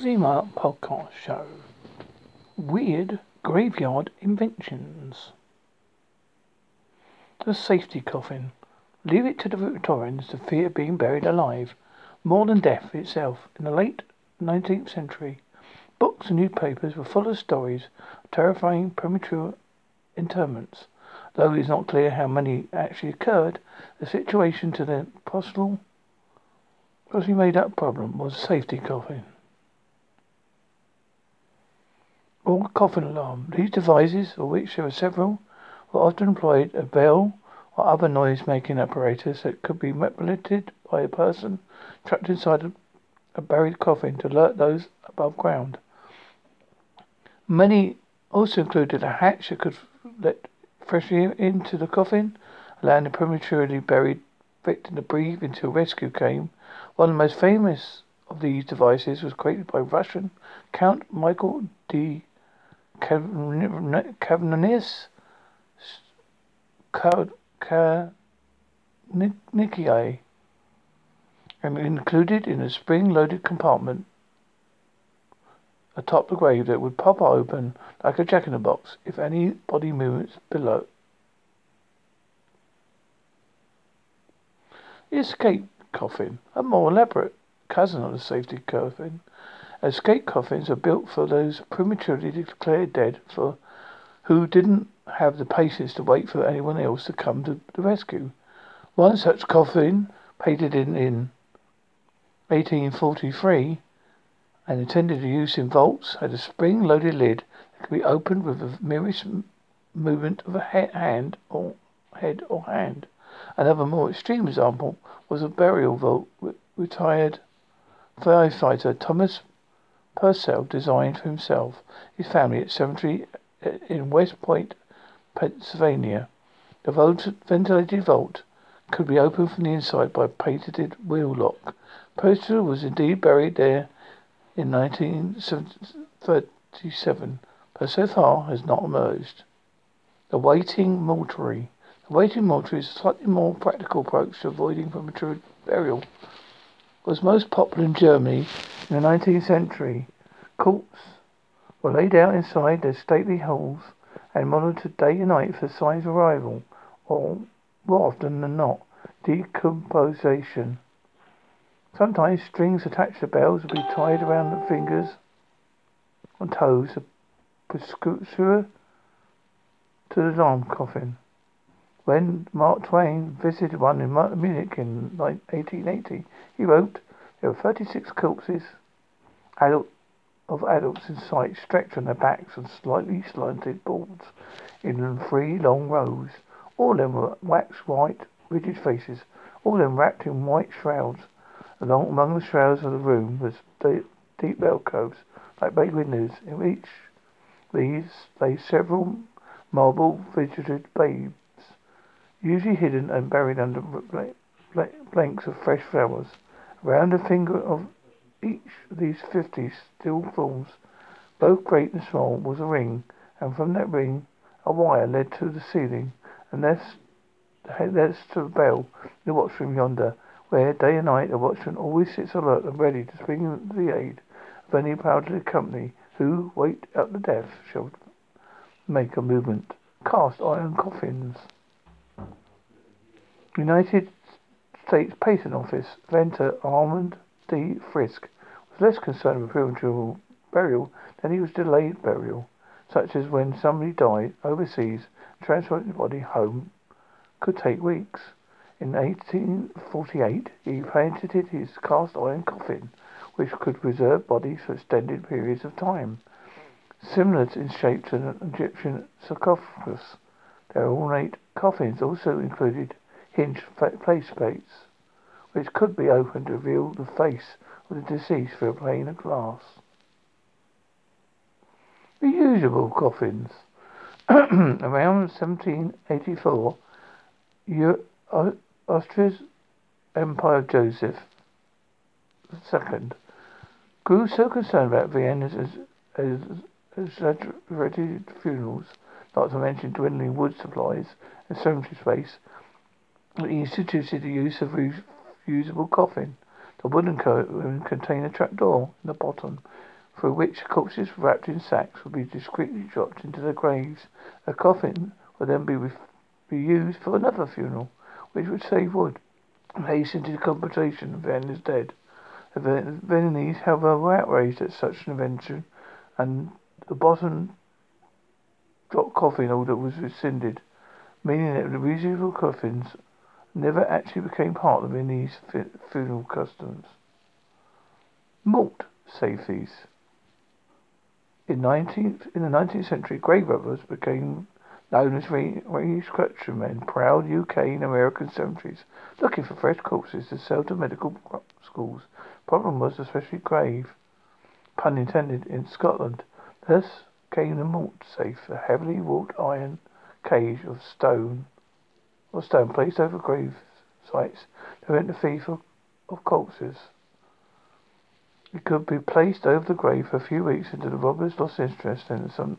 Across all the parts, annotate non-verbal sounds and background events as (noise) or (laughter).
Zima podcast show. Weird graveyard inventions. The safety coffin. Leave it to the Victorians to fear being buried alive, more than death itself. In the late 19th century, books and newspapers were full of stories of terrifying premature interments. Though it is not clear how many actually occurred, the situation to the possible, possibly made up problem was a safety coffin. Coffin alarm. These devices, of which there were several, were often employed a bell or other noise-making apparatus that could be manipulated by a person trapped inside a buried coffin to alert those above ground. Many also included a hatch that could let fresh air into the coffin, allowing the prematurely buried victim to breathe until rescue came. One of the most famous of these devices was created by Russian Count Michael D. Kavanius Karnikai and included in a spring-loaded compartment atop the grave that would pop open like a jack-in-the-box if any body movements below. The escape coffin, a more elaborate cousin of the safety coffin, Escape coffins are built for those prematurely declared dead for who didn't have the patience to wait for anyone else to come to the rescue. One such coffin, painted in, in 1843 and intended for use in vaults, had a spring-loaded lid that could be opened with the merest movement of a hand or head or hand. Another more extreme example was a burial vault retired firefighter Thomas Purcell designed for himself, his family at cemetery uh, in West Point, Pennsylvania. The ventilated vault could be opened from the inside by a patented wheel lock. Purcell was indeed buried there in 1937, but so far has not emerged. The waiting mortuary. The waiting mortuary is a slightly more practical approach to avoiding premature burial. It Was most popular in Germany in the 19th century, corpses were laid out inside their stately halls and monitored day and night for signs of arrival, or, more often than not, decomposition. Sometimes strings attached to bells would be tied around the fingers and toes of precursor to the alarm coffin. When Mark Twain visited one in Munich in 1880, he wrote, There were 36 corpses, adult, of adults in sight, stretched on their backs on slightly slanted boards in three long rows. All of them were wax white, rigid faces, all of them wrapped in white shrouds. Along among the shrouds of the room was deep alcoves, like bay windows. In each these lay several marble figured babes, usually hidden and buried under blanks of fresh flowers. Around the finger of each of these fifty still forms, both great and small, was a ring, and from that ring a wire led to the ceiling, and thence, to the bell in the watchroom yonder, where day and night the watchman always sits alert and ready to spring to the aid of any powdered company who, wait at the death, shall make a movement. Cast iron coffins. United States Patent Office, Venter, Almond D. Frisk was less concerned with premature burial than he was delayed burial, such as when somebody died overseas, transporting the body home could take weeks. In 1848, he patented his cast iron coffin, which could preserve bodies for extended periods of time. Similar in shape to an Egyptian sarcophagus, their ornate coffins also included hinged face plates which could be opened to reveal the face of the deceased through a pane of glass. The usual coffins. (clears throat) Around 1784, Austria's Empire Joseph II grew so concerned about Vienna's exaggerated funerals, not to mention dwindling wood supplies and cemetery space, that he instituted the use of usable coffin. The wooden coffin contained a trapdoor in the bottom, through which corpses wrapped in sacks would be discreetly dropped into their graves. The coffin would then be, re- be used for another funeral, which would save wood and hasten decomposition of the animal's dead. The Viennese, however, were outraged at such an invention, and the bottom drop coffin order was rescinded, meaning that the reusable coffins never actually became part of Viennese funeral customs. Malt safeties. In, 19th, in the 19th century, grave robbers became known as resurrection men, proud UK and American cemeteries, looking for fresh corpses to sell to medical schools. Problem was especially grave, pun intended, in Scotland. Thus came the mortsafe, a heavily wrought iron cage of stone or stone placed over grave sites to prevent the thief of, of corpses. It could be placed over the grave for a few weeks until the robbers lost interest and some,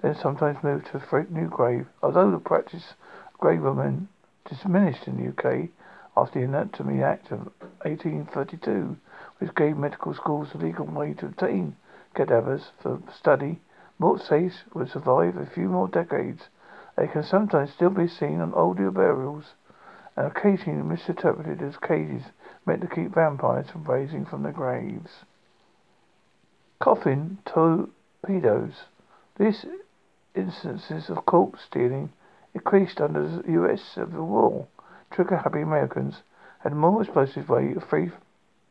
then sometimes moved to a new grave. Although the practice of grave robbing diminished in the UK after the Anatomy Act of 1832, which gave medical schools the legal way to obtain cadavers for study, safes would survive a few more decades. They can sometimes still be seen on older burials and occasionally misinterpreted as cages meant to keep vampires from raising from their graves. Coffin torpedoes. These instances of corpse stealing increased under the U.S. Civil War. Trigger-happy Americans had more explosive way of free,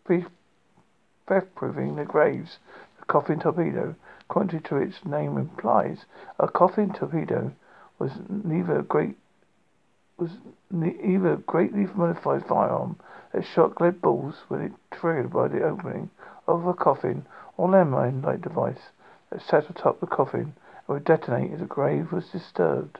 free, theft-proofing their graves. The coffin torpedo, contrary to its name implies, a coffin torpedo was neither a great was either greatly modified firearm that shot lead balls when it triggered by the opening of a coffin or landmine-like device that sat atop the coffin and would detonate if the grave was disturbed.